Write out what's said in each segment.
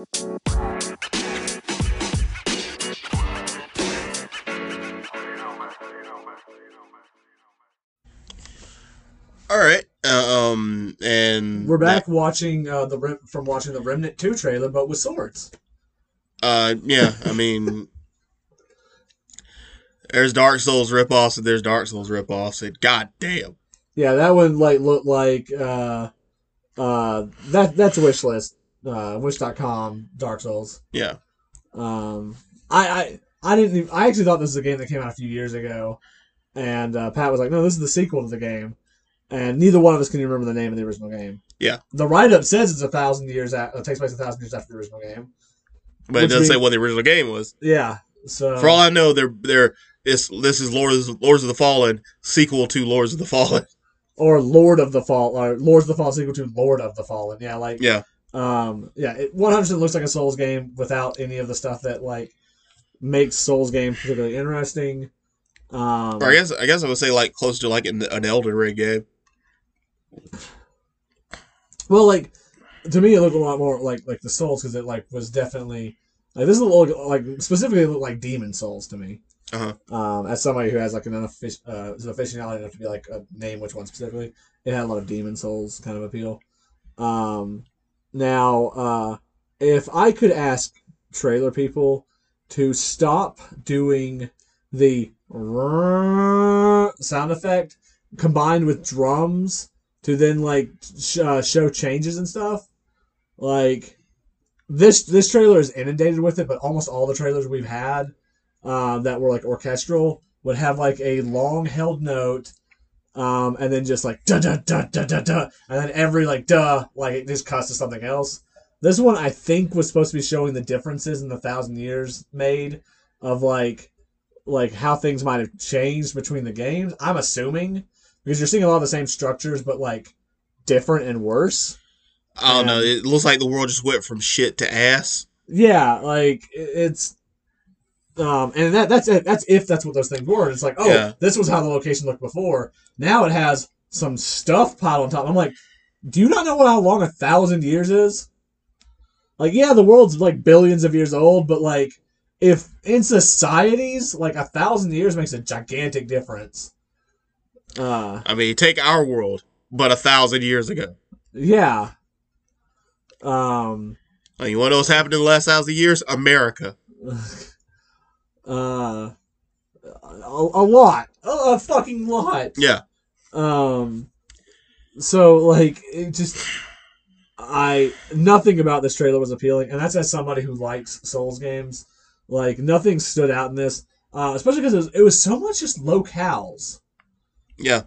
All right. Uh, um, and We're back watching uh, the Rem- from watching the Remnant Two trailer, but with swords. Uh, yeah. I mean, there's Dark Souls ripoffs and there's Dark Souls ripoffs, and goddamn. Yeah, that one like looked like uh, uh, that that's a wish list. Uh, wish.com Dark Souls. Yeah. Um, I I I didn't. Even, I actually thought this was a game that came out a few years ago, and uh, Pat was like, "No, this is the sequel to the game," and neither one of us can remember the name of the original game. Yeah. The write up says it's a thousand years. At, it takes place a thousand years after the original game. But it doesn't say what the original game was. Yeah. So For all I know, they're they're this this is Lords Lords of the Fallen sequel to Lords of the Fallen. or Lord of the Fall or Lords of the Fallen sequel to Lord of the Fallen. Yeah, like Yeah. Um yeah, it 100% looks like a Souls game without any of the stuff that like makes Souls game particularly interesting. Um Or I guess I guess I would say like close to like an, an Elden Ring game. well like to me it looked a lot more like like the Souls cuz it like was definitely like this look like specifically looked like Demon Souls to me. Uh-huh. Um, as somebody who has like an enough uh, is aficionado enough to be like a name which one specifically, it had a lot of Demon Souls kind of appeal. Um, now, uh, if I could ask trailer people to stop doing the sound effect combined with drums to then like sh- uh, show changes and stuff, like this this trailer is inundated with it. But almost all the trailers we've had uh, that were like orchestral would have like a long held note um, and then just like da da da da da da, and then every like duh, like it just cuts to something else. This one I think was supposed to be showing the differences in the thousand years made of like like how things might have changed between the games. I'm assuming because you're seeing a lot of the same structures, but like different and worse. I don't know. It looks like the world just went from shit to ass. Yeah, like it's um and that that's it. That's if that's what those things were. It's like, oh, Yeah. this was how the location looked before. Now it has some stuff piled on top. I'm like, do you not know what how long a thousand years is? Like, yeah, the world's like billions of years old, but like if in societies, like a thousand years makes a gigantic difference. Uh I mean, take our world, but a thousand years ago. yeah. Um Like, you want to know what's happened in the last thousand years? America. uh, a, a lot, a, a fucking lot. Yeah. Um, so like it just, I nothing about this trailer was appealing, and that's as somebody who likes Souls games. Like nothing stood out in this, uh, especially because it was, it was so much just locales. Yeah.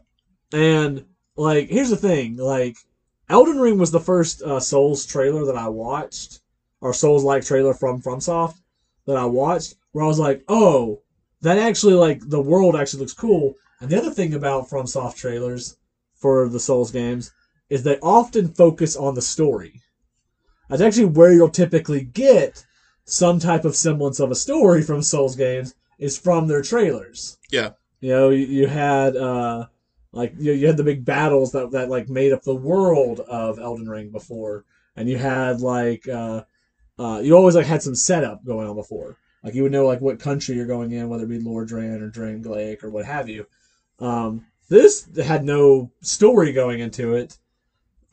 And like, here's the thing: like, Elden Ring was the first uh, Souls trailer that I watched, or Souls-like trailer from FromSoft that I watched, where I was like, oh, that actually like the world actually looks cool. And the other thing about FromSoft trailers for the Souls games is they often focus on the story. That's actually where you'll typically get some type of semblance of a story from Souls games is from their trailers. Yeah. You know, you, you had uh like you, you had the big battles that that like made up the world of Elden Ring before, and you had like uh uh you always like had some setup going on before. Like you would know like what country you're going in, whether it be Lordran or Drangleic or what have you. Um, this had no story going into it.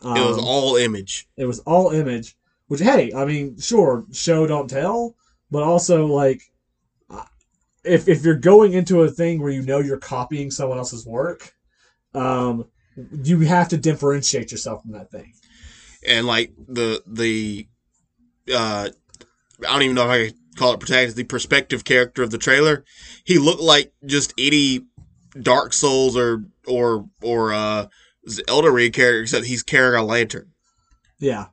Um, It was all image. it was all image, which hey, I mean, sure, show don't tell, but also like, if if you're going into a thing where you know you're copying someone else's work, um, you have to differentiate yourself from that thing. and like the the uh I don't even know if I call it protagonist, the perspective character of the trailer. He looked like just any Dark Souls or or or uh Elden Ring character, except he's carrying a lantern. Yeah,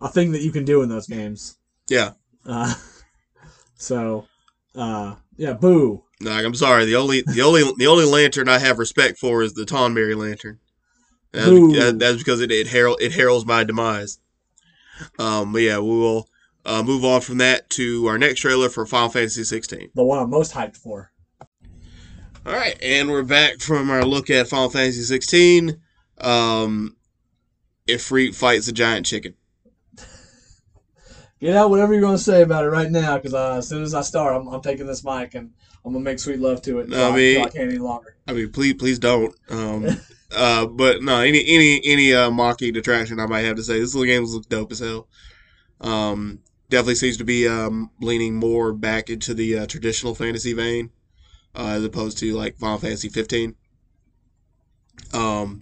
a thing that you can do in those games. Yeah. Uh, so, uh, yeah, boo. Like I'm sorry, the only the only the only lantern I have respect for is the Tonberry lantern. That's, that- that's because it it, herald, it heralds my demise. Um, but yeah, we will uh, move on from that to our next trailer for Final Fantasy 16. The one I'm most hyped for. All right, and we're back from our look at Final Fantasy 16. Um, Ifrit fights a giant chicken. get out whatever you're going to say about it right now, because uh, as soon as I start, I'm, I'm taking this mic and I'm gonna make sweet love to it. No, I mean- I can't any longer. I mean, please, please don't. Um, uh, but no, any any any uh, mocking detraction I might have to say, this little game looks dope as hell. Um, definitely seems to be um, leaning more back into the uh, traditional fantasy vein, uh, as opposed to like Final Fantasy 15. Um,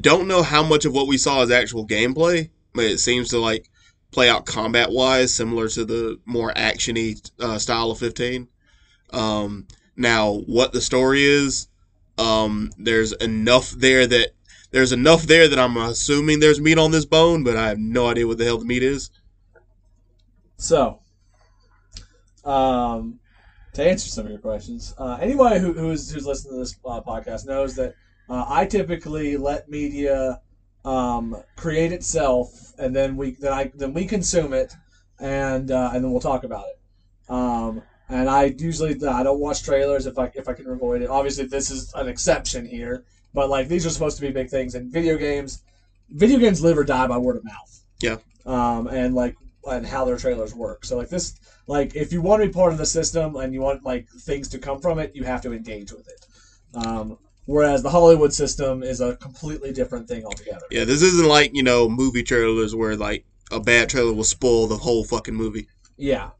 don't know how much of what we saw is actual gameplay, but it seems to like play out combat wise, similar to the more actiony uh, style of 15. Um, now, what the story is, um, there's enough there that there's enough there that I'm assuming there's meat on this bone, but I have no idea what the hell the meat is. So, um, to answer some of your questions, uh, anybody who, who's who's listening to this uh, podcast knows that uh, I typically let media um, create itself, and then we then I then we consume it, and uh, and then we'll talk about it. Um, and I usually I don't watch trailers if I if I can avoid it. Obviously, this is an exception here, but like these are supposed to be big things. And video games, video games live or die by word of mouth. Yeah. Um, and like and how their trailers work. So like this, like if you want to be part of the system and you want like things to come from it, you have to engage with it. Um, whereas the Hollywood system is a completely different thing altogether. Yeah, this isn't like you know movie trailers where like a bad trailer will spoil the whole fucking movie. Yeah.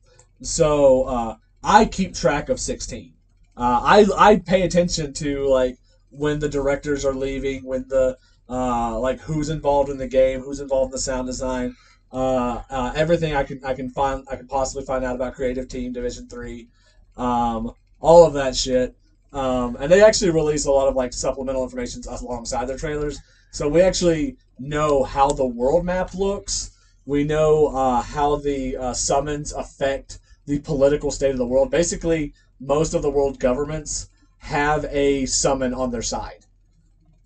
So uh, I keep track of 16. Uh, I I pay attention to like when the directors are leaving, when the uh, like who's involved in the game, who's involved in the sound design, uh, uh, everything I can I can find I can possibly find out about Creative Team Division Three, um, all of that shit. Um, and they actually release a lot of like supplemental information alongside their trailers, so we actually know how the world map looks. We know uh, how the uh, summons affect the political state of the world. Basically, most of the world governments have a summon on their side.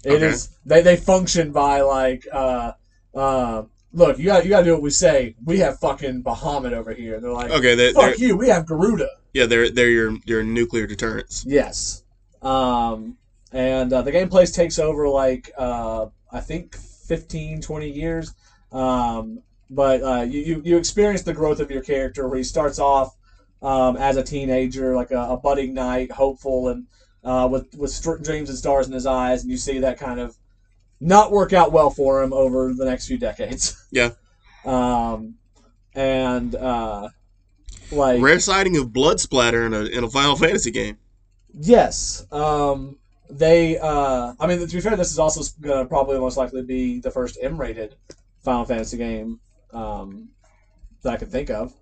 It is Okay. they, they function by like uh, uh, look you got you got to do what we say. We have fucking Bahamut over here. And they're like Okay, they, fuck they're, you. We have Garuda. yeah, they're they're your your nuclear deterrents. Yes. Um, and uh, the gameplay takes over like uh, I think 15, 20 years. Um, but uh, you, you you experience the growth of your character where he starts off um, as a teenager, like a, a budding knight, hopeful and uh, with with dreams and stars in his eyes, and you see that kind of not work out well for him over the next few decades. Yeah. Um, and uh, like Rare sighting of blood splatter in a in a Final Fantasy game. Yes. Um, they. Uh, I mean, to be fair, this is also going to probably most likely be the first M-rated Final Fantasy game um, that I can think of,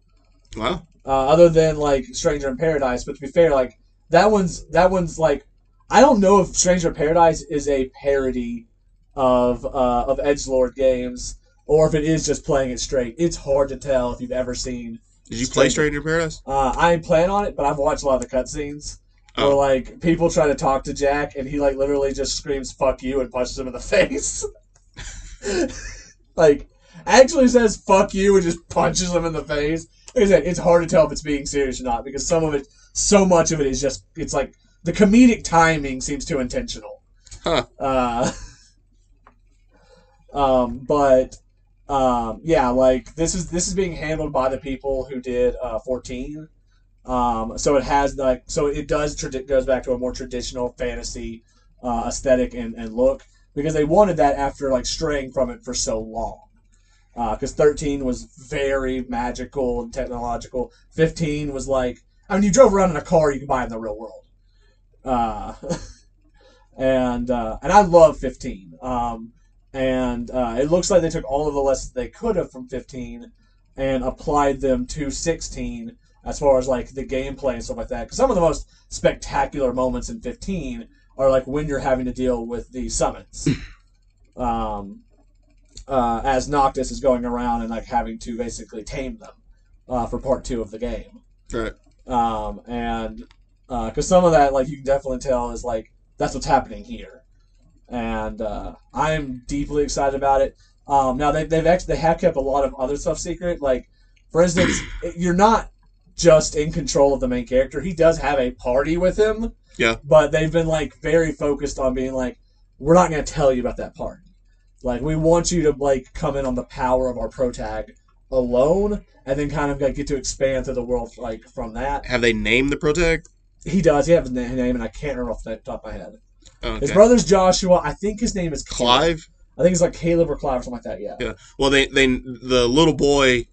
Wow. uh, other than like Stranger in Paradise. But to be fair, like that one's that one's like I don't know if Stranger in Paradise is a parody of uh, of Edge Lord games or if it is just playing it straight. It's hard to tell if you've ever seen Did you play Stranger in Paradise? uh, I ain't plan on it, but I've watched a lot of the cutscenes. Where Oh. like people try to talk to Jack, and he like literally just screams "fuck you" and punches him in the face. like actually says "fuck you" and just punches him in the face. Like I said, it's hard to tell if it's being serious or not because some of it, so much of it is just it's like the comedic timing seems too intentional. Huh. Uh, um, but um, yeah, like this is this is being handled by the people who did uh, 14. Um, so it has like so it does goes back to a more traditional fantasy uh, aesthetic and, and look because they wanted that after like straying from it for so long. Because 13 was very magical and technological. 15 was like I mean you drove around in a car you could buy in the real world. Uh, and uh, and I love 15. Um, and uh, it looks like they took all of the lessons they could have from 15 and applied them to 16 as far as like the gameplay and stuff like that. Because some of the most spectacular moments in 15 are like when you're having to deal with the summons. um, uh, as Noctis is going around and like having to basically tame them uh, for part two of the game. Right. Um, and because some of that, like you can definitely tell, is like that's what's happening here, and uh, I'm deeply excited about it. Um, now they, they've actually they have kept a lot of other stuff secret. Like, for instance, you're not just in control of the main character. He does have a party with him. Yeah. But they've been like very focused on being like, we're not going to tell you about that party. Like, we want you to like come in on the power of our protag alone, and then kind of like get to expand to the world like from that. Have they named the protag? He does. He has a name, and I can't remember off the top of my head. His brother's Joshua. I think his name is Caleb. Clive. I think it's like Caleb or Clive or something like that. Yeah. Yeah. Well, they they the little boy,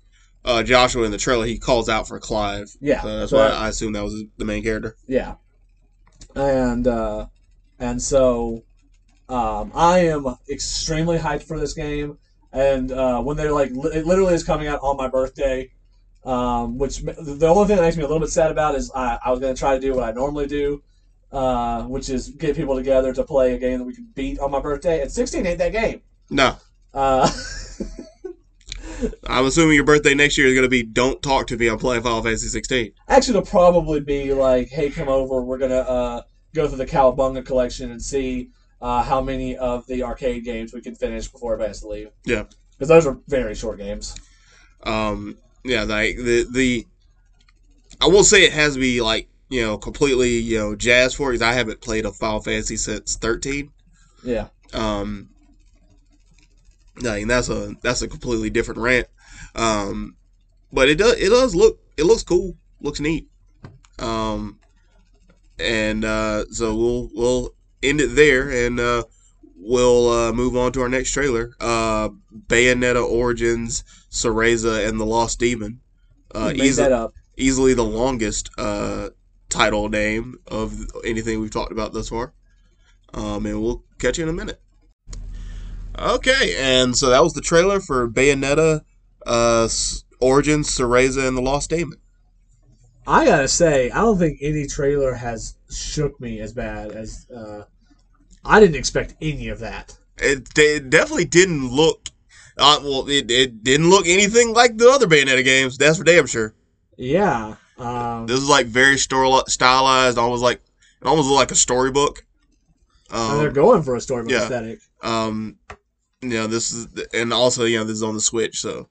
uh, Joshua in the trailer, he calls out for Clive. Yeah. So that's So why I assume that was the main character. Yeah. And uh and so um I am extremely hyped for this game and uh when they're like li- it literally is coming out on my birthday um which the only thing that makes me a little bit sad about is I, I was going to try to do what I normally do uh which is get people together to play a game that we can beat on my birthday and 16 ain't that game. No, Uh I'm assuming your birthday next year is going to be "Don't talk to me." I'm playing Final Fantasy 16. Actually, it'll probably be like, hey, come over. We're gonna uh, go through the Cowabunga collection and see uh, how many of the arcade games we can finish before everybody has to leave. Yeah. because those are very short games. Um, yeah, like the the, I will say it has to be like you know completely you know jazz for because I haven't played a Final Fantasy since 13. Yeah, Um, like that's a that's a completely different rant. Um, but it does it does look it looks cool, looks neat. Um, and uh, so we'll we'll end it there, and uh, we'll uh, move on to our next trailer. Uh, Bayonetta Origins, Cereza, and the Lost Demon. Uh, easy, easily the longest uh, title name of anything we've talked about thus far. Um, and we'll catch you in a minute. Okay, and so that was the trailer for Bayonetta, uh, Origins, Cereza, and the Lost Demon. I gotta say, I don't think any trailer has shook me as bad as. Uh, I didn't expect any of that. It, it definitely didn't look. Uh, well, it, it didn't look anything like the other Bayonetta games. That's for damn sure. Yeah. Um, This is like very stylized, almost like it almost looked like a storybook. they're Um, going for a storybook yeah. aesthetic. um, you know, this is, and also, you know, this is on the Switch, so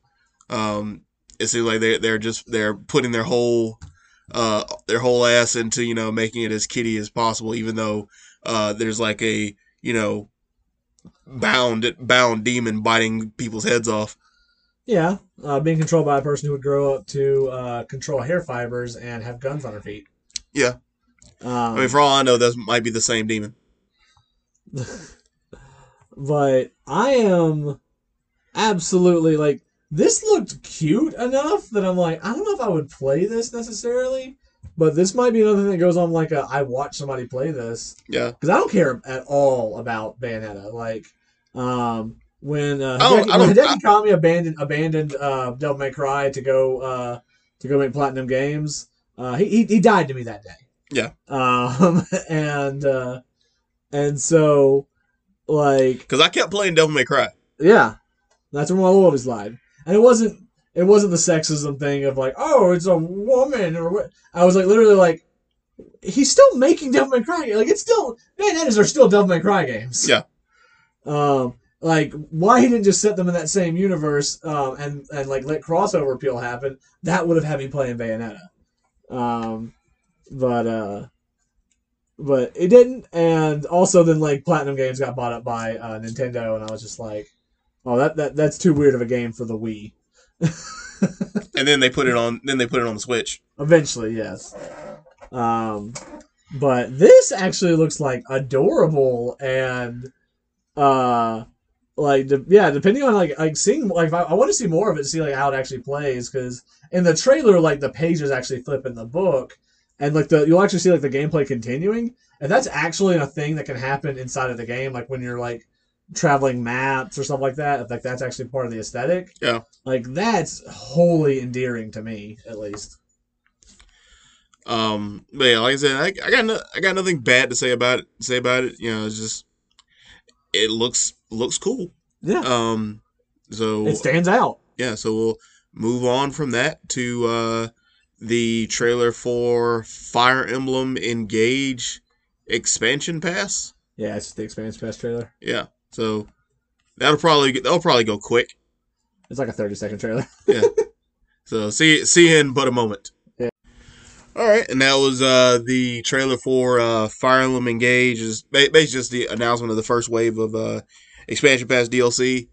um, it seems like they're they're just they're putting their whole uh their whole ass into you know making it as kitty as possible, even though uh there's like a you know bound bound demon biting people's heads off. Yeah, uh, being controlled by a person who would grow up to uh, control hair fibers and have guns on her feet. Yeah. Um, I mean, for all I know, that might be the same demon. but I am absolutely like this looked cute enough that I'm like I don't know if I would play this necessarily, but this might be another thing that goes on like a I watch somebody play this Yeah, because I don't care at all about Bayonetta. Like um, when uh, don't- Hideki, when Hideki Kamiya abandoned abandoned uh, Devil May Cry to go uh, to go make Platinum Games, uh, he, he he died to me that day. Yeah. Um, and uh, and so like because I kept playing Devil May Cry. yeah, that's where my loyalties lied. And it wasn't it wasn't the sexism thing of like, oh, it's a woman or what. I was like literally like, he's still making Devil May Cry. Like it's still Bayonettas are still Devil May Cry games. Yeah. Um, like why he didn't just set them in that same universe um, and and like let crossover appeal happen? That would have had me playing Bayonetta. Um, but uh. But it didn't, and also then like Platinum Games got bought up by uh, Nintendo, and I was just like, Oh, that, that that's too weird of a game for the Wii. And then they put it on. Then they put it on the Switch. Eventually, yes. Um, but this actually looks like adorable and uh, like de- yeah, depending on like like seeing like I, I want to see more of it, to see like how it actually plays because in the trailer like the pages actually flip in the book and like the you'll actually see like the gameplay continuing and that's actually a thing that can happen inside of the game like when you're like traveling maps or stuff like that like that's actually part of the aesthetic Yeah. like that's wholly endearing to me at least Um, but yeah, like I said, I, I got no, I got nothing bad to say about it. Say about it, you know, it's just it looks looks cool. yeah Um, so it stands out yeah, so we'll move on from that to uh the trailer for Fire Emblem Engage expansion pass. yeah it's the expansion pass trailer Yeah, so that'll probably that'll probably go quick. it's like a 30 second trailer yeah. So see see in but a moment. Yeah. All right, and that was uh, the trailer for uh, Fire Emblem Engage. Is basically just the announcement of the first wave of uh, expansion pass DLC.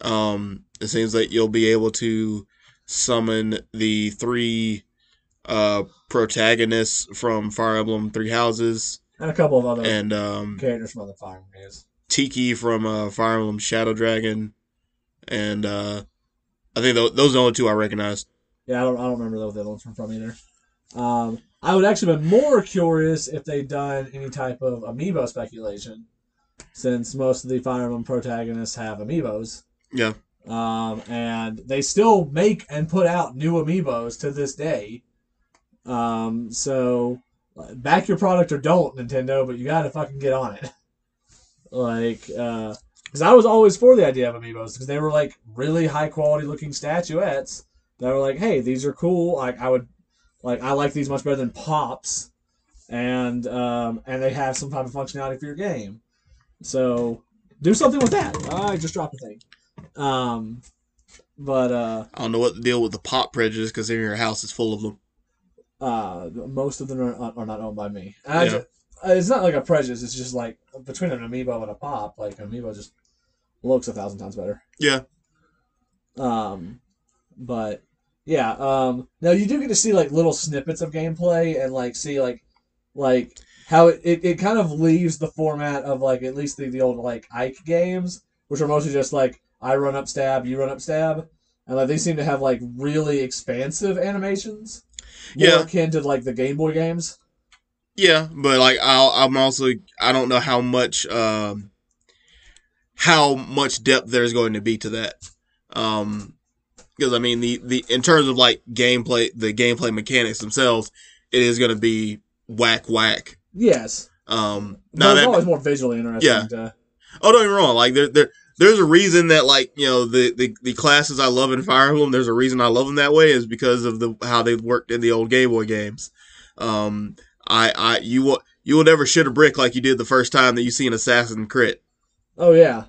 Um, it seems like you'll be able to summon the three uh, protagonists from Fire Emblem Three Houses and a couple of other and um, characters from other Fire Emblem games. Tiki from uh, Fire Emblem Shadow Dragon, and uh, I think th- those are the only two I recognize. Yeah, I don't, I don't remember those other ones from, from either. Um, I would actually been more curious if they'd done any type of amiibo speculation, since most of the Fire Emblem protagonists have amiibos. Yeah. Um, and they still make and put out new amiibos to this day. Um, so back your product or don't, Nintendo, but you got to fucking get on it. like, uh, because I was always for the idea of amiibos because they were like really high quality looking statuettes that were like, hey, these are cool. Like I would, like I like these much better than pops, and um, and they have some type of functionality for your game. So do something with that. I just dropped a thing. Um, but uh, I don't know what the deal with the pop prejudice because in your house is full of them. uh, most of them are, are not owned by me. Yeah. ju- uh, it's not like a prejudice. It's just like between an amiibo and a pop, like an amiibo just looks a thousand times better. Yeah. Um, but yeah. Um, now you do get to see like little snippets of gameplay and like see like like how it, it, it kind of leaves the format of like at least the, the old like Ike games, which are mostly just like I run up stab, you run up stab, and like they seem to have like really expansive animations, more Yeah. akin to like the Game Boy games. Yeah, but like I'll, I'm also I don't know how much um how much depth there's going to be to that. Um because I mean the the in terms of like gameplay the gameplay mechanics themselves, it is going to be whack whack. Yes, Um now it's that always more visually interesting. Yeah. To, oh don't get me wrong like there there there's a reason that like you know the, the the classes I love in Fire Emblem there's a reason I love them that way is because of the how they worked in the old Game Boy games. Um I I you will you will never shit a brick like you did the first time that you see an assassin crit. oh yeah.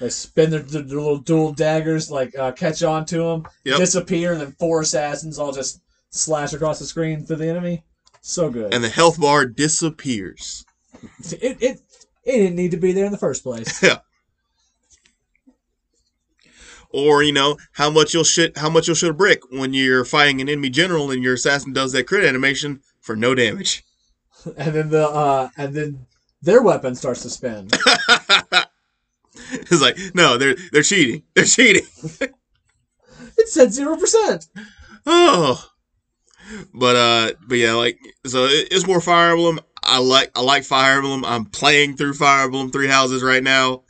They spin their, their, their little dual daggers, like uh, catch on to them, Yep. disappear, and then four assassins all just slash across the screen for the enemy. So good. and the health bar disappears. It, it it didn't need to be there in the first place. Yeah. Or you know how much you'll shit how much you'll shit a brick when you're fighting an enemy general and your assassin does that crit animation for no damage. and then the uh and then their weapon starts to spin. it's like no, they're they're cheating. They're cheating. it said zero percent. Oh, but uh, but yeah, like so it, it's more Fire Emblem. I like I like Fire Emblem. I'm playing through Fire Emblem Three Houses right now.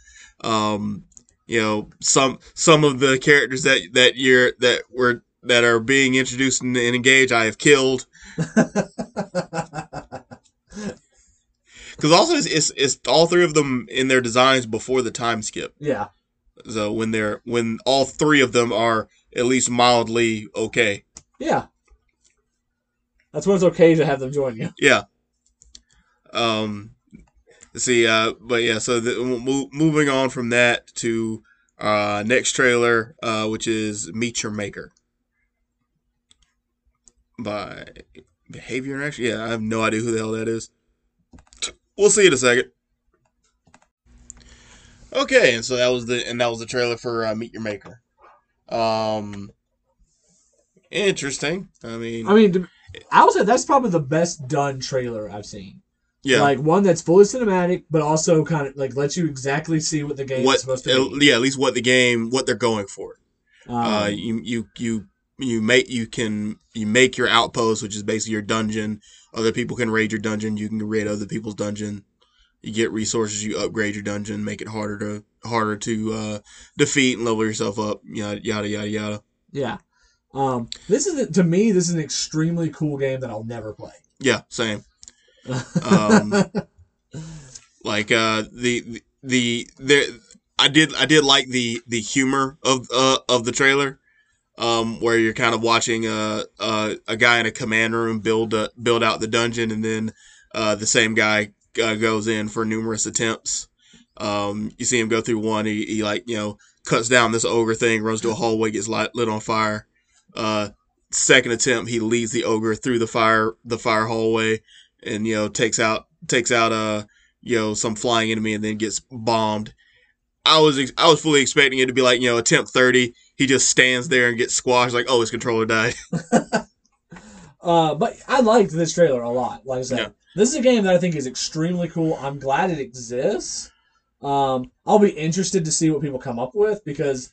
Um, you know some some of the characters that that you're that were that are being introduced and, and engaged, I have killed. Because also it's, it's it's all three of them in their designs before the time skip. yeah. So when they're when all three of them are at least mildly okay. Yeah. That's when it's okay to have them join you. Yeah. Um. let's See, uh, but yeah. So the, mo- moving on from that to uh next trailer, uh, which is Meet Your Maker by Behaviour Interactive. Yeah, I have no idea who the hell that is. We'll see in a second. Okay, and so that was the and that was the trailer for uh, Meet Your Maker. Um, interesting. I mean, I mean, to- I would say that's probably the best done trailer I've seen. yeah. Like one that's fully cinematic, but also kind of like lets you exactly see what the game what is supposed to be. yeah at least what the game what they're going for Um, uh you you you you make you can you make your outpost which is basically your dungeon other people can raid your dungeon you can raid other people's dungeon you get resources you upgrade your dungeon make it harder to harder to uh defeat and level yourself up yada yada yada yada yeah. Um, this is to me, this is an extremely cool game that I'll never play. yeah same. Um, like uh the the the I did I did like the the humor of uh of the trailer um where you're kind of watching a a, a guy in a command room build uh, build out the dungeon and then uh the same guy uh, goes in for numerous attempts. Um you see him go through one he, he like you know cuts down this ogre thing runs to a hallway gets light, lit on fire uh second attempt he leads the ogre through the fire the fire hallway and you know takes out takes out uh you know some flying enemy and then gets bombed. I was ex- I was fully expecting it to be like you know attempt thirty. he just stands there and gets squashed. Like, oh, his controller died. Uh, but I liked this trailer a lot. Like I said, Yeah. this is a game that I think is extremely cool. I'm glad it exists. Um, I'll be interested to see what people come up with because,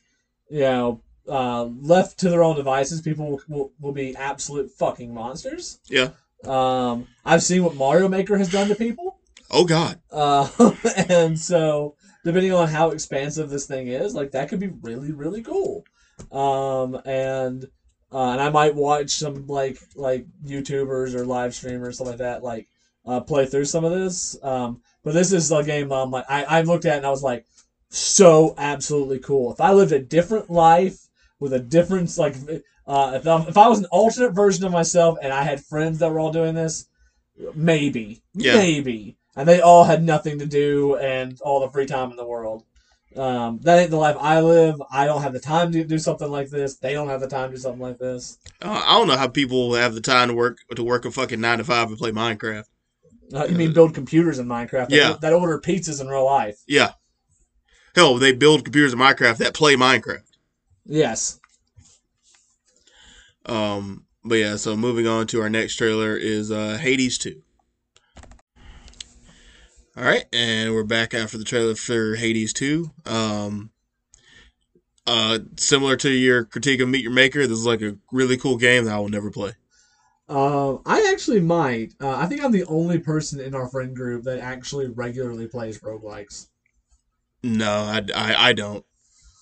you know, uh, left to their own devices, people will, will, will be absolute fucking monsters. Yeah. Um, I've seen what Mario Maker has done to people. Oh God. Uh, and so depending on how expansive this thing is, like that could be really, really cool. Um, and uh, and I might watch some like like YouTubers or live streamers stuff like that, like uh, play through some of this. Um, but this is a game I'm like I, I looked at and I was like, so absolutely cool. If I lived a different life with a different like uh, if I, if I was an alternate version of myself and I had friends that were all doing this, maybe Yeah. maybe, and they all had nothing to do and all the free time in the world. Um, that ain't the life I live. I don't have the time to do something like this. They don't have the time to do something like this. Uh, I don't know how people have the time to work to work a fucking nine to five and play Minecraft. Uh, you mean build computers in Minecraft? That, Yeah. that order pizzas in real life. Yeah. Hell, they build computers in Minecraft that play Minecraft. Yes. Um, but yeah, so moving on to our next trailer is uh, Hades 2. All right, and we're back after the trailer for Hades 2. Um, uh, similar to your critique of Meet Your Maker, this is like a really cool game that I will never play. Uh, I actually might. Uh, I think I'm the only person in our friend group that actually regularly plays roguelikes. No, I, I, I don't.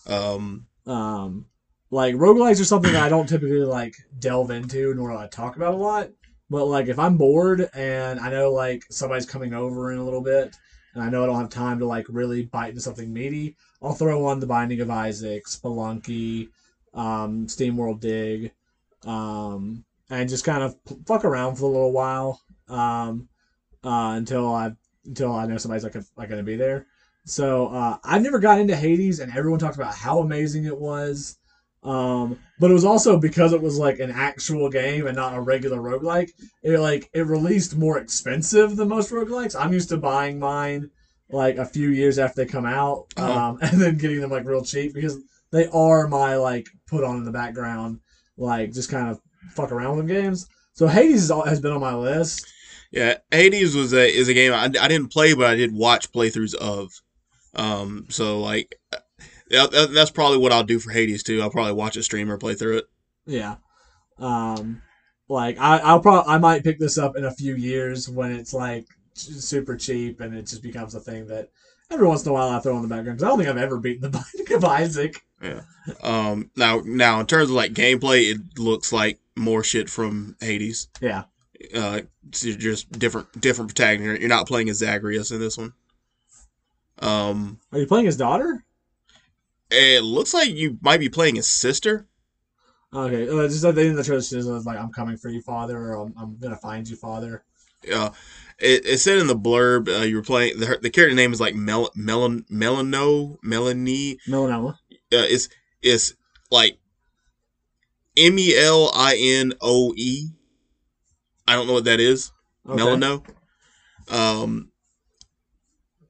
Um, Um, like roguelikes are something that I don't typically like delve into nor I talk about a lot. But like if I'm bored and I know like somebody's coming over in a little bit and I know I don't have time to like really bite into something meaty, I'll throw on The Binding of Isaac, Spelunky, um, SteamWorld Dig, um, and just kind of fuck around for a little while um, uh, until I until I know somebody's like like going to be there. So uh, I've never got into Hades, and everyone talked about how amazing it was. Um, but it was also because it was like an actual game and not a regular roguelike. It like it released more expensive than most roguelikes. I'm used to buying mine like a few years after they come out, Uh-huh. um, and then getting them like real cheap because they are my like put on in the background, like just kind of fuck around with games. So Hades is, al- has been on my list. yeah, Hades was a is a game I, I didn't play, but I did watch playthroughs of. Um, so like, that, that- that's probably what I'll do for Hades too. I'll probably watch a streamer play through it. Yeah. Um, like I, I'll probably I might pick this up in a few years when it's like super cheap and it just becomes a thing that every once in a while I throw in the background because I don't think I've ever beaten the Binding of Isaac. Yeah. Um, now now in terms of like gameplay, it looks like more shit from Hades. Yeah. Uh, just different different protagonist. You're not playing as Zagreus in this one. Um, Are you playing his daughter? it looks like you might be playing his sister. Okay. Uh, just at the end of the trailer, she was like, "I'm coming for you, father," or "I'm, I'm gonna find you, father." Uh, it, it said in the blurb uh, you were playing the, the character name is like Mel Melon Melano Melanie. Melanoma. Uh, it's it's like M E L I N O E. I don't know what that is. Okay. Melano. Um,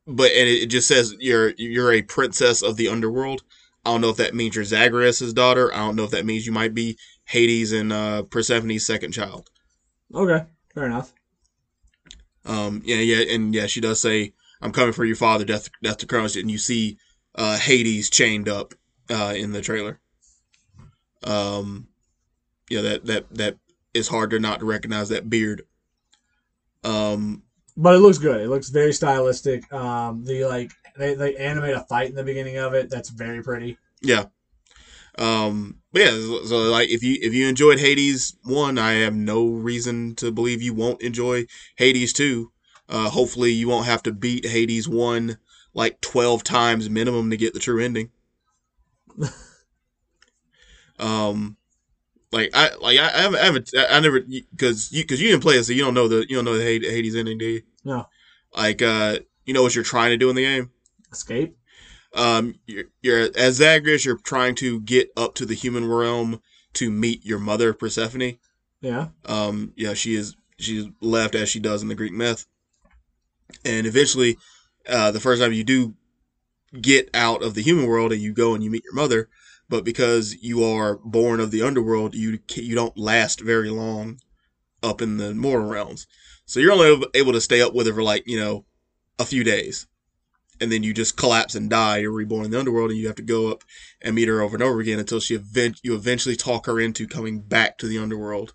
but and it, it just says you're you're a princess of the underworld. I don't know if that means you're Zagreus' daughter. I don't know if that means you might be Hades and uh, Persephone's second child. Okay. Fair enough. Um, yeah, yeah, and yeah, she does say, "I'm coming for your father, death, death to Chronos," and you see uh, Hades chained up uh, in the trailer. Um, yeah, that that that is hard to not to recognize that beard. Um, But it looks good. It looks very stylistic. Um, the like they, they animate a fight in the beginning of it. That's very pretty. Yeah. Um, but yeah, so, so, like if you if you enjoyed Hades one, I have no reason to believe you won't enjoy Hades two. Uh, hopefully you won't have to beat Hades one like twelve times minimum to get the true ending. um, like I like I, I haven't I, haven't, I never because you because you didn't play it, so you don't know the you don't know the Hades ending, do you? No. Like uh, you know what you're trying to do in the game Escape. um you're, you're as Zagreus you're trying to get up to the human realm to meet your mother Persephone Yeah. um yeah she is she's left as she does in the Greek myth and eventually uh the first time you do get out of the human world and you go and you meet your mother but because you are born of the underworld, you you don't last very long up in the mortal realms. So you're only able- to stay up with her for like you know a few days, and then you just collapse and die. You're reborn in the underworld, and you have to go up and meet her over and over again until she event- you eventually talk her into coming back to the underworld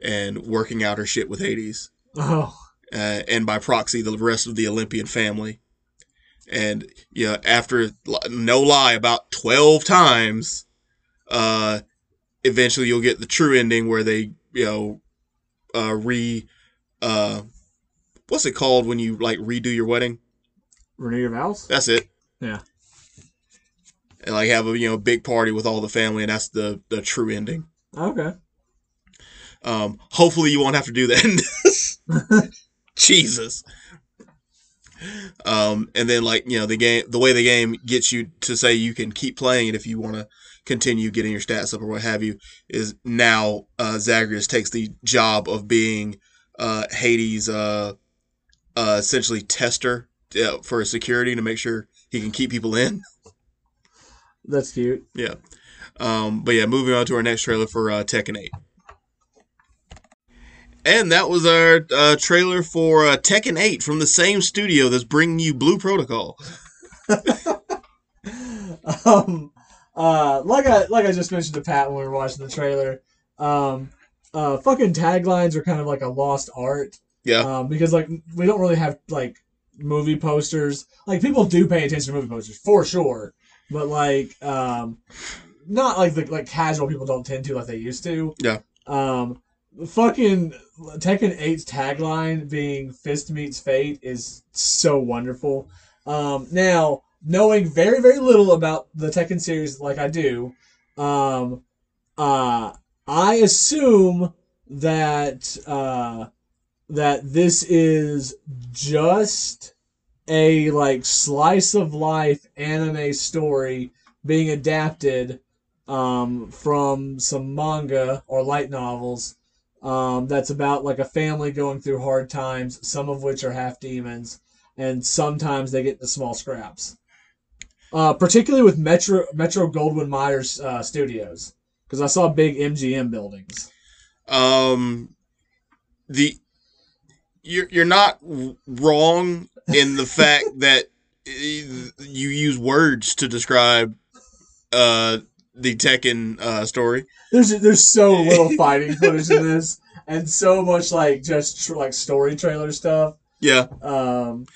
and working out her shit with Hades Oh, uh, and by proxy the rest of the Olympian family. And yeah, after no lie, about twelve times, uh, eventually you'll get the true ending where they you know uh, re uh, what's it called when you like redo your wedding? renew your vows. That's it. Yeah. And like have a you know big party with all the family, and that's the the true ending. Okay. Um, hopefully you won't have to do that in this. Jesus. Um, and then like you know the game, the way the game gets you to say you can keep playing it if you want to continue getting your stats up or what have you is now uh, Zagreus takes the job of being uh, Hades' uh, uh, essentially tester uh, for security to make sure he can keep people in. That's cute. Yeah. Um, but yeah, moving on to our next trailer for uh, Tekken 8. And that was our uh, trailer for uh, Tekken 8 from the same studio that's bringing you Blue Protocol. um, uh, like I like I just mentioned to Pat when we were watching the trailer, um, uh, fucking taglines are kind of like a lost art. Yeah. Um, because like we don't really have like movie posters. Like people do pay attention to movie posters for sure, but like um, not like the like casual people don't tend to like they used to. Yeah. Um, fucking Tekken 8's tagline being "Fist meets fate" is so wonderful. Um, now knowing very very little about the Tekken series like I do, um, uh, I assume that uh, that this is just a like slice of life anime story being adapted um, from some manga or light novels um, that's about like a family going through hard times, some of which are half demons, and sometimes they get into small scraps. Uh, particularly with Metro Metro Goldwyn Mayer's uh, studios, because I saw big MGM buildings. Um, the you're you're not wrong in the fact that you use words to describe uh the Tekken uh, story. There's there's so little fighting footage in this, and so much like just tr- like story trailer stuff. Yeah, Um,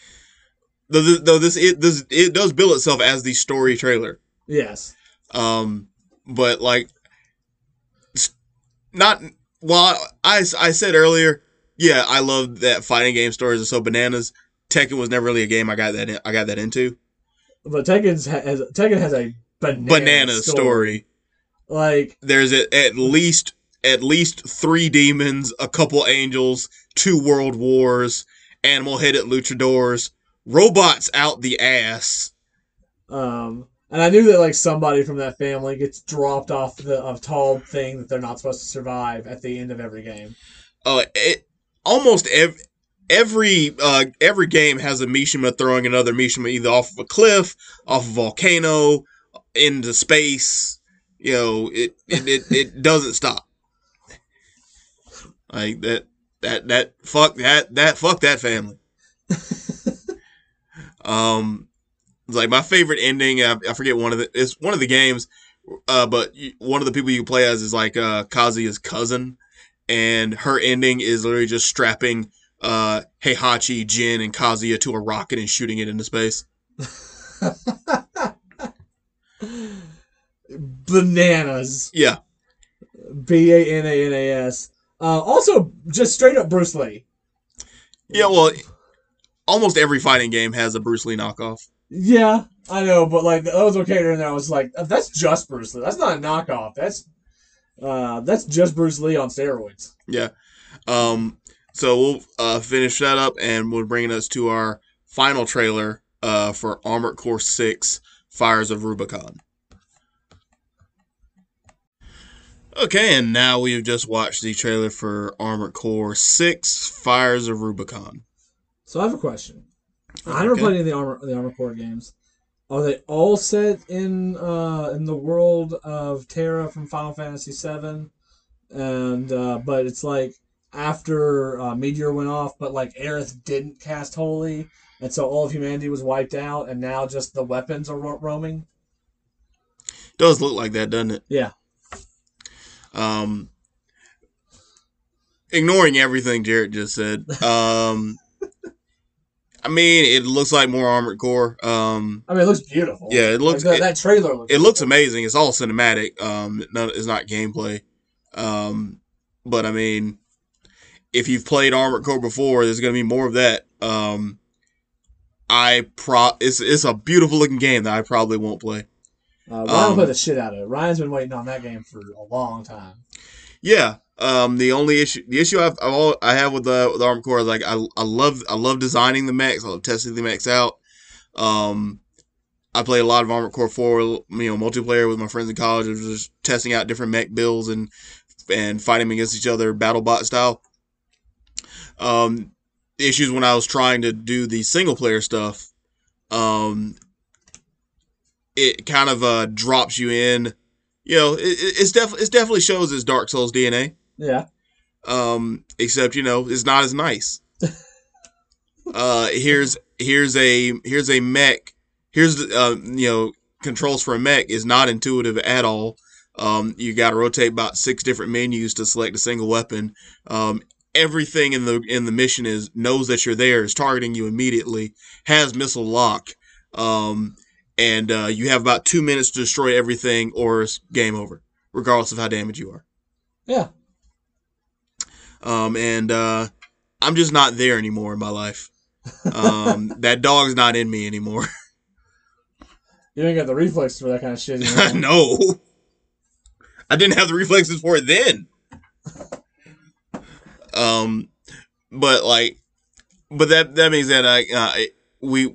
though this, though this it this it does bill itself as the story trailer. yes, Um, but like, not well. I I said earlier, yeah, I love that fighting game stories are so bananas. Tekken was never really a game I got that in, I got that into. but Tekken's ha- has Tekken has a banana, Banana story. Like There's at, at least at least three demons, a couple angels, two world wars, animal headed luchadors, robots out the ass. Um, and I knew that like somebody from that family gets dropped off the a tall thing that they're not supposed to survive at the end of every game. uh, it, almost every every uh, every game has a Mishima throwing another Mishima either off of a cliff, off a volcano, into space. You know, it it, it, it doesn't stop. Like that that that fuck that that fuck that family. um, it's like my favorite ending. I, I forget one of the. It's one of the games. Uh, but one of the people you play as is like uh Kazuya's cousin and her ending is literally just strapping uh Heihachi, Jin, and Kazuya to a rocket and shooting it into space. Bananas. Yeah, B A N A N A S. Uh, also, just straight up Bruce Lee. yeah. Well, almost every fighting game has a Bruce Lee knockoff. Yeah, I know, but like that was okay. And I was like, that's just Bruce Lee. That's not a knockoff. That's uh, that's just Bruce Lee on steroids. Yeah. Um. So we'll uh, finish that up, and we're bringing us to our final trailer uh, for Armored Core Six: Fires of Rubicon. Okay, and now we've just watched the trailer for Armored Core 6 Fires of Rubicon. So I have a question. I never Okay. played any of the armor the armor core games. Are they all set in uh, in the world of Terra from Final Fantasy VII? And uh, but it's like after uh, Meteor went off, but like Aerith didn't cast Holy, and so all of humanity was wiped out, and now just the weapons are ro- roaming. Does look like that, doesn't it? Yeah. Um, ignoring everything Jared just said. Um, I mean, it looks like more Armored Core. Um, I mean, it looks beautiful. Yeah, it looks- Like, that, it- that trailer looks. it looks amazing. It's all cinematic. Um, none, it's not gameplay. Um, but I mean, if you've played Armored Core before, there's going to be more of that. Um, I pro it's it's a beautiful looking game that I probably won't play. Uh, Ryan um, played the shit out of it. Ryan's been waiting on that game for a long time. Yeah. Um, the only issue, the issue I've, I've all, I have with the with Armored Core is like I, I love I love designing the mechs. I love testing the mechs out. Um, I play a lot of Armored Core Four, you know, multiplayer with my friends in college. Of just testing out different mech builds and and fighting against each other, battle bot style. Um, issues when I was trying to do the single player stuff, um, it kind of uh drops you in. You know, it, it- it's definitely it definitely shows its Dark Souls DNA Yeah. um, except you know it's not as nice. uh, here's here's a here's a mech. Here's the uh, you know controls for a mech is not intuitive at all. Um, you got to rotate about six different menus to select a single weapon. Um, everything in the in the mission is knows that you're there, is targeting you immediately, has missile lock, um, and uh, you have about two minutes to destroy everything, or it's game over, regardless of how damaged you are. Yeah. Um, and uh, I'm just not there anymore in my life. Um, that dog's not in me anymore. You ain't got the reflexes for that kind of shit. no, I didn't have the reflexes for it then. Um, but like, but that that means that I uh, we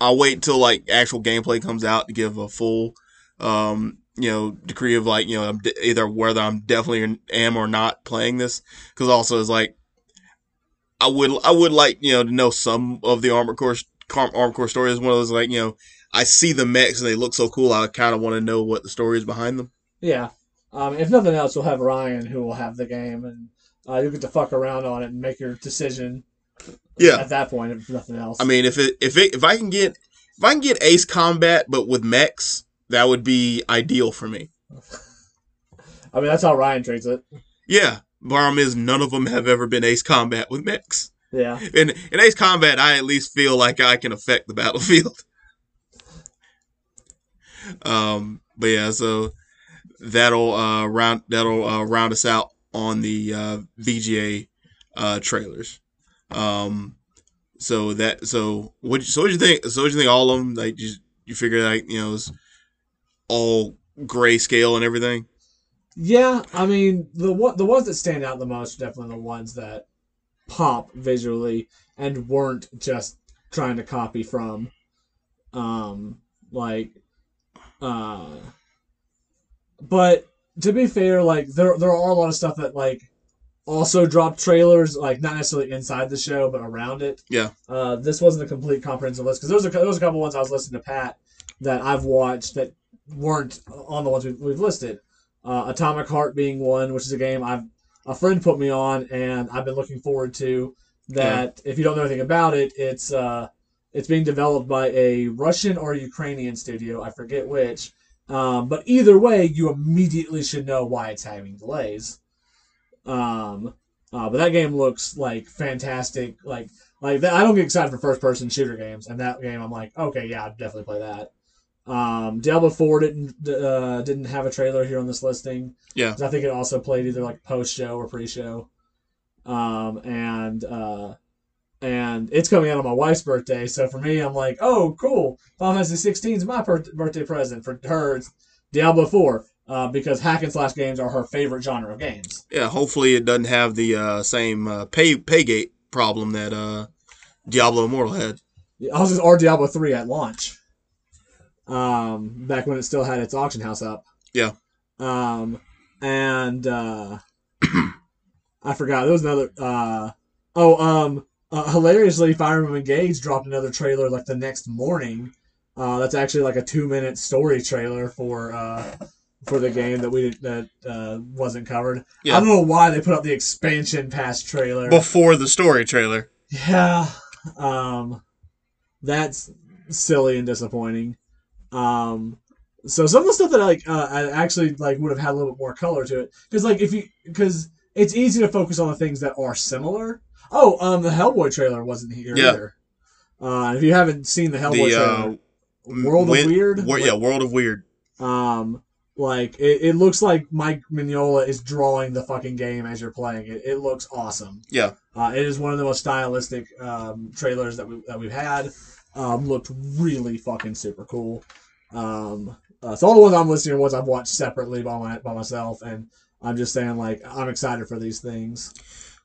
I'll wait till like actual gameplay comes out to give a full um you know degree of like you know either whether I'm definitely am or not playing this because also it's like I would I would like you know to know some of the armor Core Armored Core story is one of those like you know I see the mechs and they look so cool I kind of want to know what the story is behind them. Yeah. Um, if nothing else, we'll have Ryan who will have the game, and uh, you'll get to fuck around on it and make your decision. Yeah. At that point, if nothing else. I mean, if it if it if I can get if I can get Ace Combat but with mechs, that would be ideal for me. I mean that's how Ryan treats it. Yeah, problem is none of them have ever been Ace Combat with mechs. Yeah. In in Ace Combat, I at least feel like I can affect the battlefield. um, but yeah, so that'll uh round that'll uh, round us out on the uh, VGA uh, trailers. Um, so that so what so what you think? So what you think? All of them like you you figure like you know it's all grayscale and everything. Yeah, I mean the the ones that stand out the most are definitely the ones that pop visually and weren't just trying to copy from um like uh but to be fair like there there are a lot of stuff that like also dropped trailers like not necessarily inside the show but around it Yeah. uh this wasn't a complete comprehensive list because there there was a couple ones i was listening to pat that i've watched that weren't on the ones we've, we've listed uh, Atomic Heart being one, which is a game I've a friend put me on, and I've been looking forward to. That if you don't know anything about it, it's uh, it's being developed by a Russian or Ukrainian studio, I forget which. Um, but either way, you immediately should know why it's having delays. Um, uh, but that game looks like fantastic. Like like that, I don't get excited for first person shooter games, and that game I'm like, okay, yeah, I'd definitely play that. Um, Diablo Four didn't uh, didn't have a trailer here on this listing. Yeah, I think it also played either like post show or pre show. Um, and uh, and it's coming out on my wife's birthday, so for me, I'm like, oh, cool. Final Fantasy 16 is my per- birthday present. For her, it's Diablo Four. Uh, because hack and slash games are her favorite genre of games. Yeah, hopefully it doesn't have the uh, same uh, pay paygate problem that uh, Diablo Immortal had. Yeah, I was just or Diablo three at launch. Um, back when it still had its auction house up. Yeah. Um, and uh, I forgot there was another. Uh, oh, um, uh, hilariously, Fire Emblem Engage dropped another trailer like the next morning. Uh, that's actually like a two minute story trailer for uh, for the game that we that uh, wasn't covered. Yeah. I don't know why they put up the expansion pass trailer. Before the story trailer. Yeah, um, that's silly and disappointing. Um, so some of the stuff that like uh, I actually like would have had a little bit more color to it because like if you because it's easy to focus on the things that are similar. Oh, um, the Hellboy trailer wasn't here Yeah. either. Uh, if you haven't seen the Hellboy The trailer, uh, World Win- of Weird, Wor- yeah, World of Weird. um, like it, it looks like Mike Mignola is drawing the fucking game as you're playing it. It looks awesome. Yeah. Uh, it is one of the most stylistic um, trailers that we that we've had. Um, looked really fucking super cool. Um, uh, so all the ones I'm listening to are ones I've watched separately by my by myself, and I'm just saying like I'm excited for these things.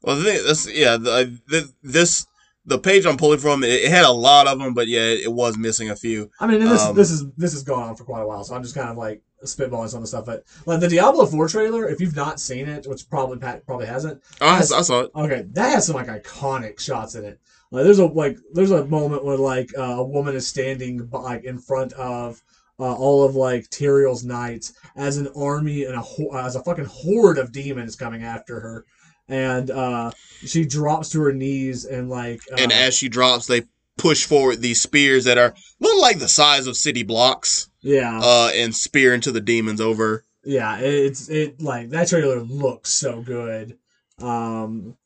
Well, the thing, this, yeah, the, the, this the page I'm pulling from, it, it had a lot of them, but yeah, it, it was missing a few. I mean, this Um, this is this has gone on for quite a while, so I'm just kind of like spitballing some of the stuff. But like the Diablo 4 trailer, if you've not seen it, which probably Pat probably hasn't, Oh, I, Yes. I saw it. Okay, that has some like iconic shots in it. Like there's a like there's a moment where like uh, a woman is standing like in front of uh, all of like Tyrael's knights as an army and a ho- as a fucking horde of demons coming after her, and uh, she drops to her knees and like uh, And as she drops, they push forward these spears that are look like the size of city blocks, yeah uh, and spear into the demons over. yeah it's it like that trailer looks so good. Um,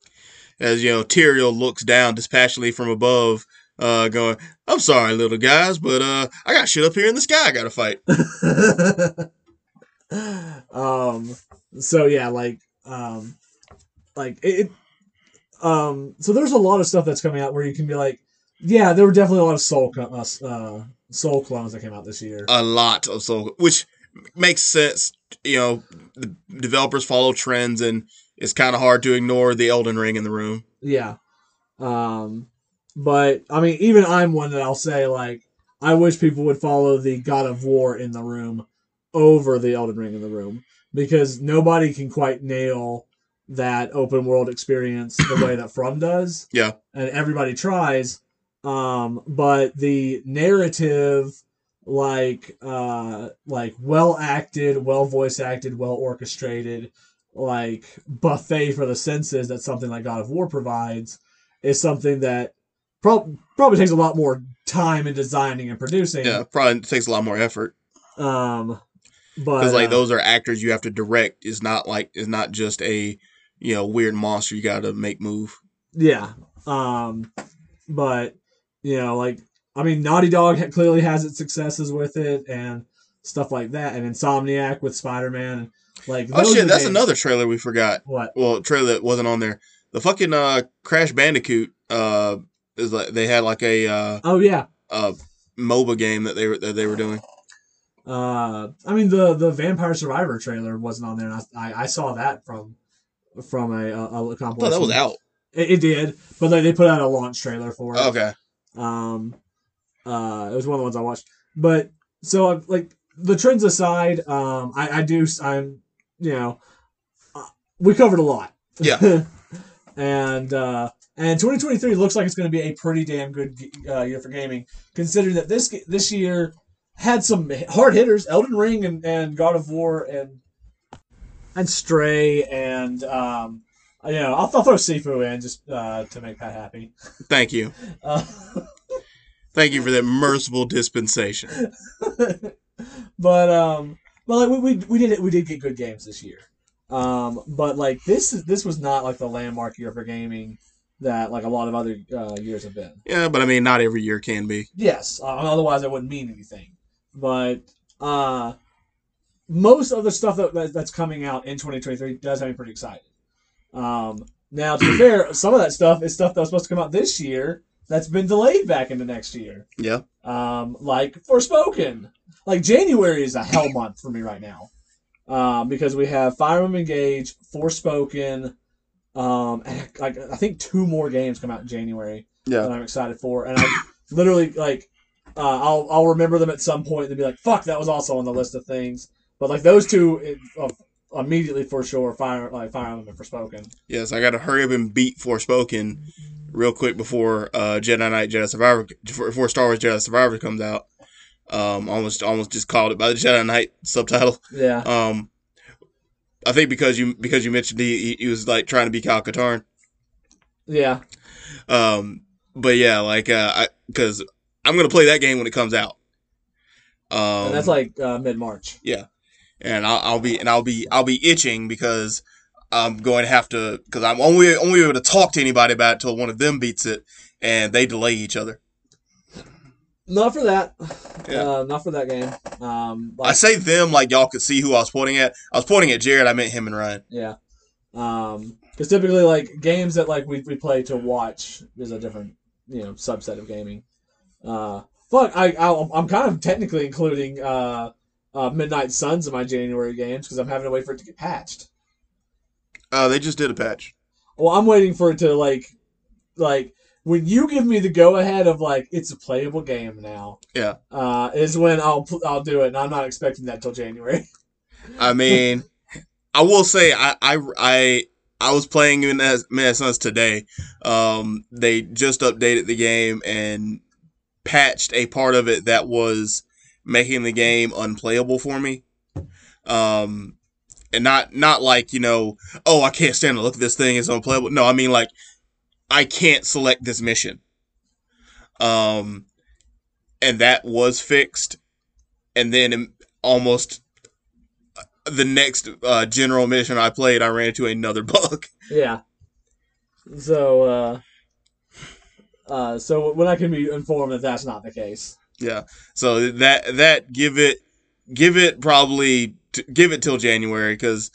As you know, Tyrael looks down dispassionately from above, uh, going, "I'm sorry, little guys, but uh, I got shit up here in the sky. I got to fight." um so yeah like um like it, it um so there's a lot of stuff that's coming out where you can be like yeah there were definitely a lot of soul uh, uh soul clones that came out this year a lot of soul, which makes sense. You know, the developers follow trends, and it's kind of hard to ignore the Elden Ring in the room. yeah um but i mean even i'm one that i'll say like i wish people would follow the god of war in the room over the elden ring in the room because nobody can quite nail that open world experience the way that from does Yeah. and everybody tries um but the narrative like uh like well acted well voice acted well orchestrated like buffet for the senses that something like god of war provides is something that prob- probably takes a lot more time in designing and producing Yeah, probably takes a lot more effort um but because like uh, those are actors you have to direct. It's not like it's not just a you know weird monster you got to make move. Yeah. Um, but you know, like I mean, Naughty Dog clearly has its successes with it and stuff like that, and Insomniac with Spider Man. Like, Oh shit, that's games- another trailer we forgot. What? Well, trailer that wasn't on there. The fucking uh Crash Bandicoot uh is like they had like a uh, Oh yeah. uh MOBA game that they were that they were doing. Uh, I mean the the Vampire Survivor trailer wasn't on there, and I I, I saw that from from a a compilation. thought that was out. It, it did, but they, they put out a launch trailer for it. Okay. Um, uh, it was one of the ones I watched. But so uh, like the trends aside, um, I, I do I'm you know uh, we covered a lot. Yeah. and uh, and 2023 looks like it's going to be a pretty damn good uh, year for gaming, considering that this this year had some hard hitters: Elden Ring and, and God of War and and Stray and um, you know I'll, I'll throw Sifu in just uh, to make Pat happy. Thank you. Uh, Thank you for that merciful dispensation. but um, but like we, we we did it. we did get good games this year. Um, but like this is this was not like the landmark year for gaming that like a lot of other uh, years have been. Yeah, but I mean, not every year can be. Yes, uh, otherwise it wouldn't mean anything. But uh, most of the stuff that, that that's coming out in 2023 does have me pretty excited. Um, now, to be fair, some of that stuff is stuff that was supposed to come out this year that's been delayed back into next year. Yeah. Um, like Forspoken. Like January is a hell month for me right now. Um, because we have Fire Emblem Engage, Forspoken, um, and like I think two more games come out in January that I'm excited for, and I literally like uh, I'll I'll remember them at some point and be like, "Fuck, that was also on the list of things." But like those two, it, uh, immediately for sure, Fire like Fire Emblem and Forspoken. Yes, I got to hurry up and beat Forspoken real quick before uh, Jedi Knight Jedi Survivor before Star Wars Jedi Survivor comes out. Um, almost almost just called it by the Jedi Knight subtitle. Yeah. Um, I think because you because you mentioned he, he, was like trying to be Cal Katarn. Yeah. Um, but yeah, like uh, I because I'm gonna play that game when it comes out. Um, and that's like uh, mid March. And I'll, I'll be and I'll be I'll be itching because I'm going to have to because I'm only only able to talk to anybody about it till one of them beats it, and they delay each other. Not for that. Yeah. Uh, not for that game. Um, I say them like y'all could see who I was pointing at. I was pointing at Jared. I meant him and Ryan. yeah. Um, because typically like games that like we, we play to watch is a different you know subset of gaming. Uh, fuck, I, I I'm kind of technically including uh, uh Midnight Suns in my January games because I'm having to wait for it to get patched. Uh, they just did a patch. Well, I'm waiting for it to like, like when you give me the go ahead of like it's a playable game now. Yeah. Uh, is when I'll I'll do it, and I'm not expecting that till January. I mean, I will say I I I, I was playing in as Midnight Suns today. Um, they just updated the game and patched a part of it that was making the game unplayable for me. Um, and not not like you know, oh, I can't stand to look at this thing; it's unplayable. No, I mean like I can't select this mission. Um, and that was fixed, and then almost the next uh, general mission I played, I ran into another bug. Yeah. So, uh, uh, so when I can be informed that that's not the case. Yeah. So that that give it give it probably t- give it till January because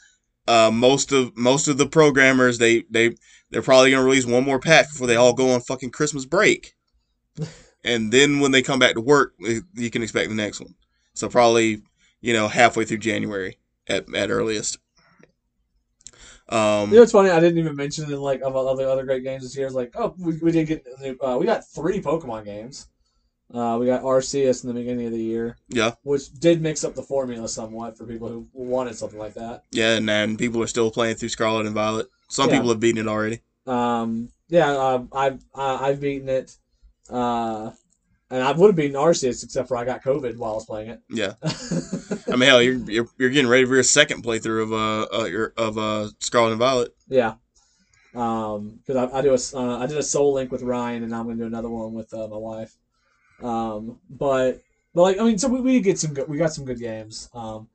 uh, most of most of the programmers they they they're probably gonna release one more patch before they all go on fucking Christmas break, and then when they come back to work, you can expect the next one. So probably you know halfway through January at at earliest. Um, You know, it's funny. I didn't even mention in like of other other great games this year. It's like, oh, we, we did get uh, we got three Pokemon games. Uh, we got Arceus in the beginning of the year, yeah, which did mix up the formula somewhat for people who wanted something like that. yeah, and, and people are still playing through Scarlet and Violet. Some Yeah. people have beaten it already. Um, yeah, uh, I've I, I've beaten it, uh, and I would have beaten Arceus except for I got COVID while I was playing it. Yeah. I mean, hell, you're, you're you're getting ready for your second playthrough of uh, uh your of uh Scarlet and Violet. yeah, um, because I, I do a uh, I did a Soul Link with Ryan, and now I'm gonna do another one with uh, my wife. Um, but but like I mean, so we, we get some good we got some good games. Um,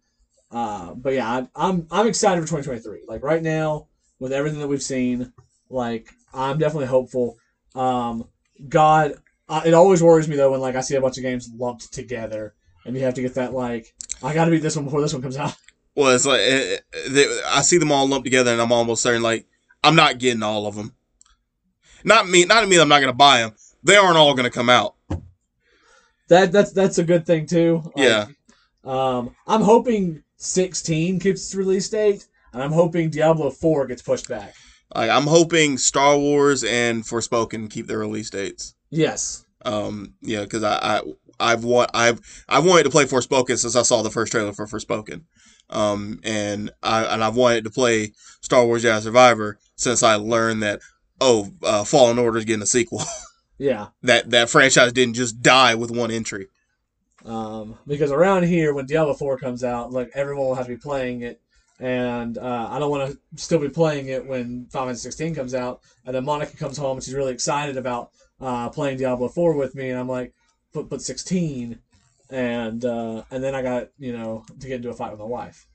uh, but yeah, I, I'm I'm excited for 2023. Like right now, with everything that we've seen, like I'm definitely hopeful. Um, God, uh, it always worries me though when like I see a bunch of games lumped together, and you have to get that like I got to beat this one before this one comes out. Well, it's like eh, eh, they, I see them all lumped together, and I'm almost certain like I'm not getting all of them. Not me, not me. I'm not gonna buy them. They aren't all gonna come out. That that's that's a good thing too. Like, Yeah. Um, I'm hoping 16 keeps its release date, and I'm hoping Diablo 4 gets pushed back. Like I'm hoping Star Wars and Forspoken keep their release dates. Yes. Um, yeah, because I, I I've want I've I've wanted to play Forspoken since I saw the first trailer for Forspoken. Um, and I and I've wanted to play Star Wars Jedi Survivor since I learned that oh, uh, Fallen Order is getting a sequel. Yeah. that that franchise didn't just die with one entry. Um, because around here, when Diablo 4 comes out, like everyone will have to be playing it, and uh, I don't want to still be playing it when Final Fantasy 16 comes out, and then Monica comes home and she's really excited about uh, playing Diablo 4 with me, and I'm like, but but 16, and uh, and then I got you know to get into a fight with my wife.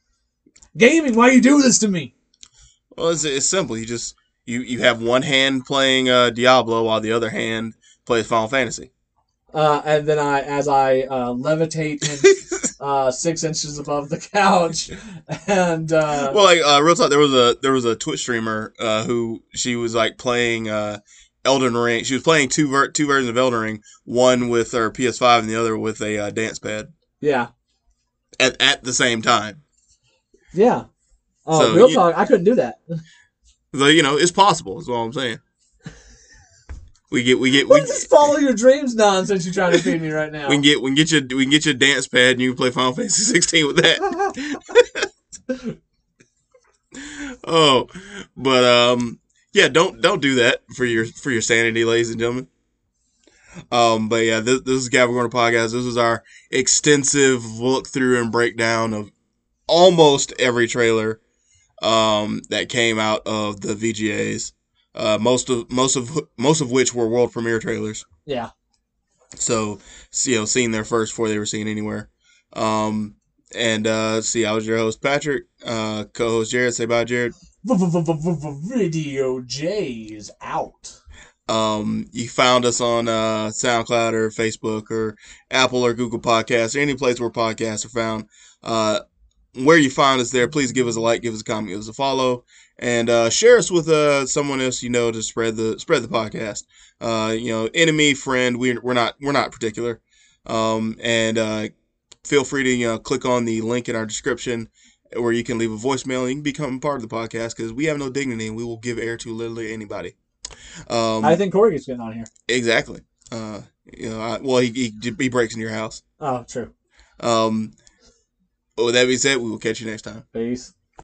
Gaming, why are you do this to me? Well, it's, it's simple. You just you you have one hand playing uh, Diablo while the other hand plays Final Fantasy. Uh, and then I, as I uh, levitate in, uh, six inches above the couch, and uh, well, like uh, real talk, there was a there was a Twitch streamer uh, who she was like playing uh, Elden Ring. She was playing two ver- two versions of Elden Ring, one with her PS5 and the other with a uh, dance pad yeah, at at the same time. yeah. Oh, So real you- talk, I couldn't do that. So you know, it's possible. Is all I'm saying. We get we get we, What is this follow your dreams nonsense you're trying to feed me right now? we can get we can get you we can get you a dance pad and you can play Final Fantasy 16 with that. oh, but um, yeah, don't don't do that for your for your sanity, ladies and gentlemen. Um, but yeah, this, this is Cavern Corner Podcast. This is our extensive look through and breakdown of almost every trailer um, that came out of the VGAs. Uh, most of most of most of which were world premiere trailers. Yeah. So, you know, seeing their first before they were seen anywhere. Um, and uh, see, I was your host Patrick, uh, co-host Jared. Say bye, Jared. Video J's out. Um, you found us on uh, SoundCloud or Facebook or Apple or Google Podcasts or any place where podcasts are found. Uh, where you find us there, please give us a like, give us a comment, give us a follow, and uh, share us with uh, someone else you know to spread the spread the podcast. Uh, you know, enemy, friend, we're we're not we're not particular. Um, and uh, feel free to you know click on the link in our description where you can leave a voicemail and you can become part of the podcast because we have no dignity and we will give air to literally anybody. Um, I think Corey gets getting on here. exactly. Uh, you know, I, well, he, he he breaks in your house. Oh, true. Um, with that being said, we will catch you next time. Peace.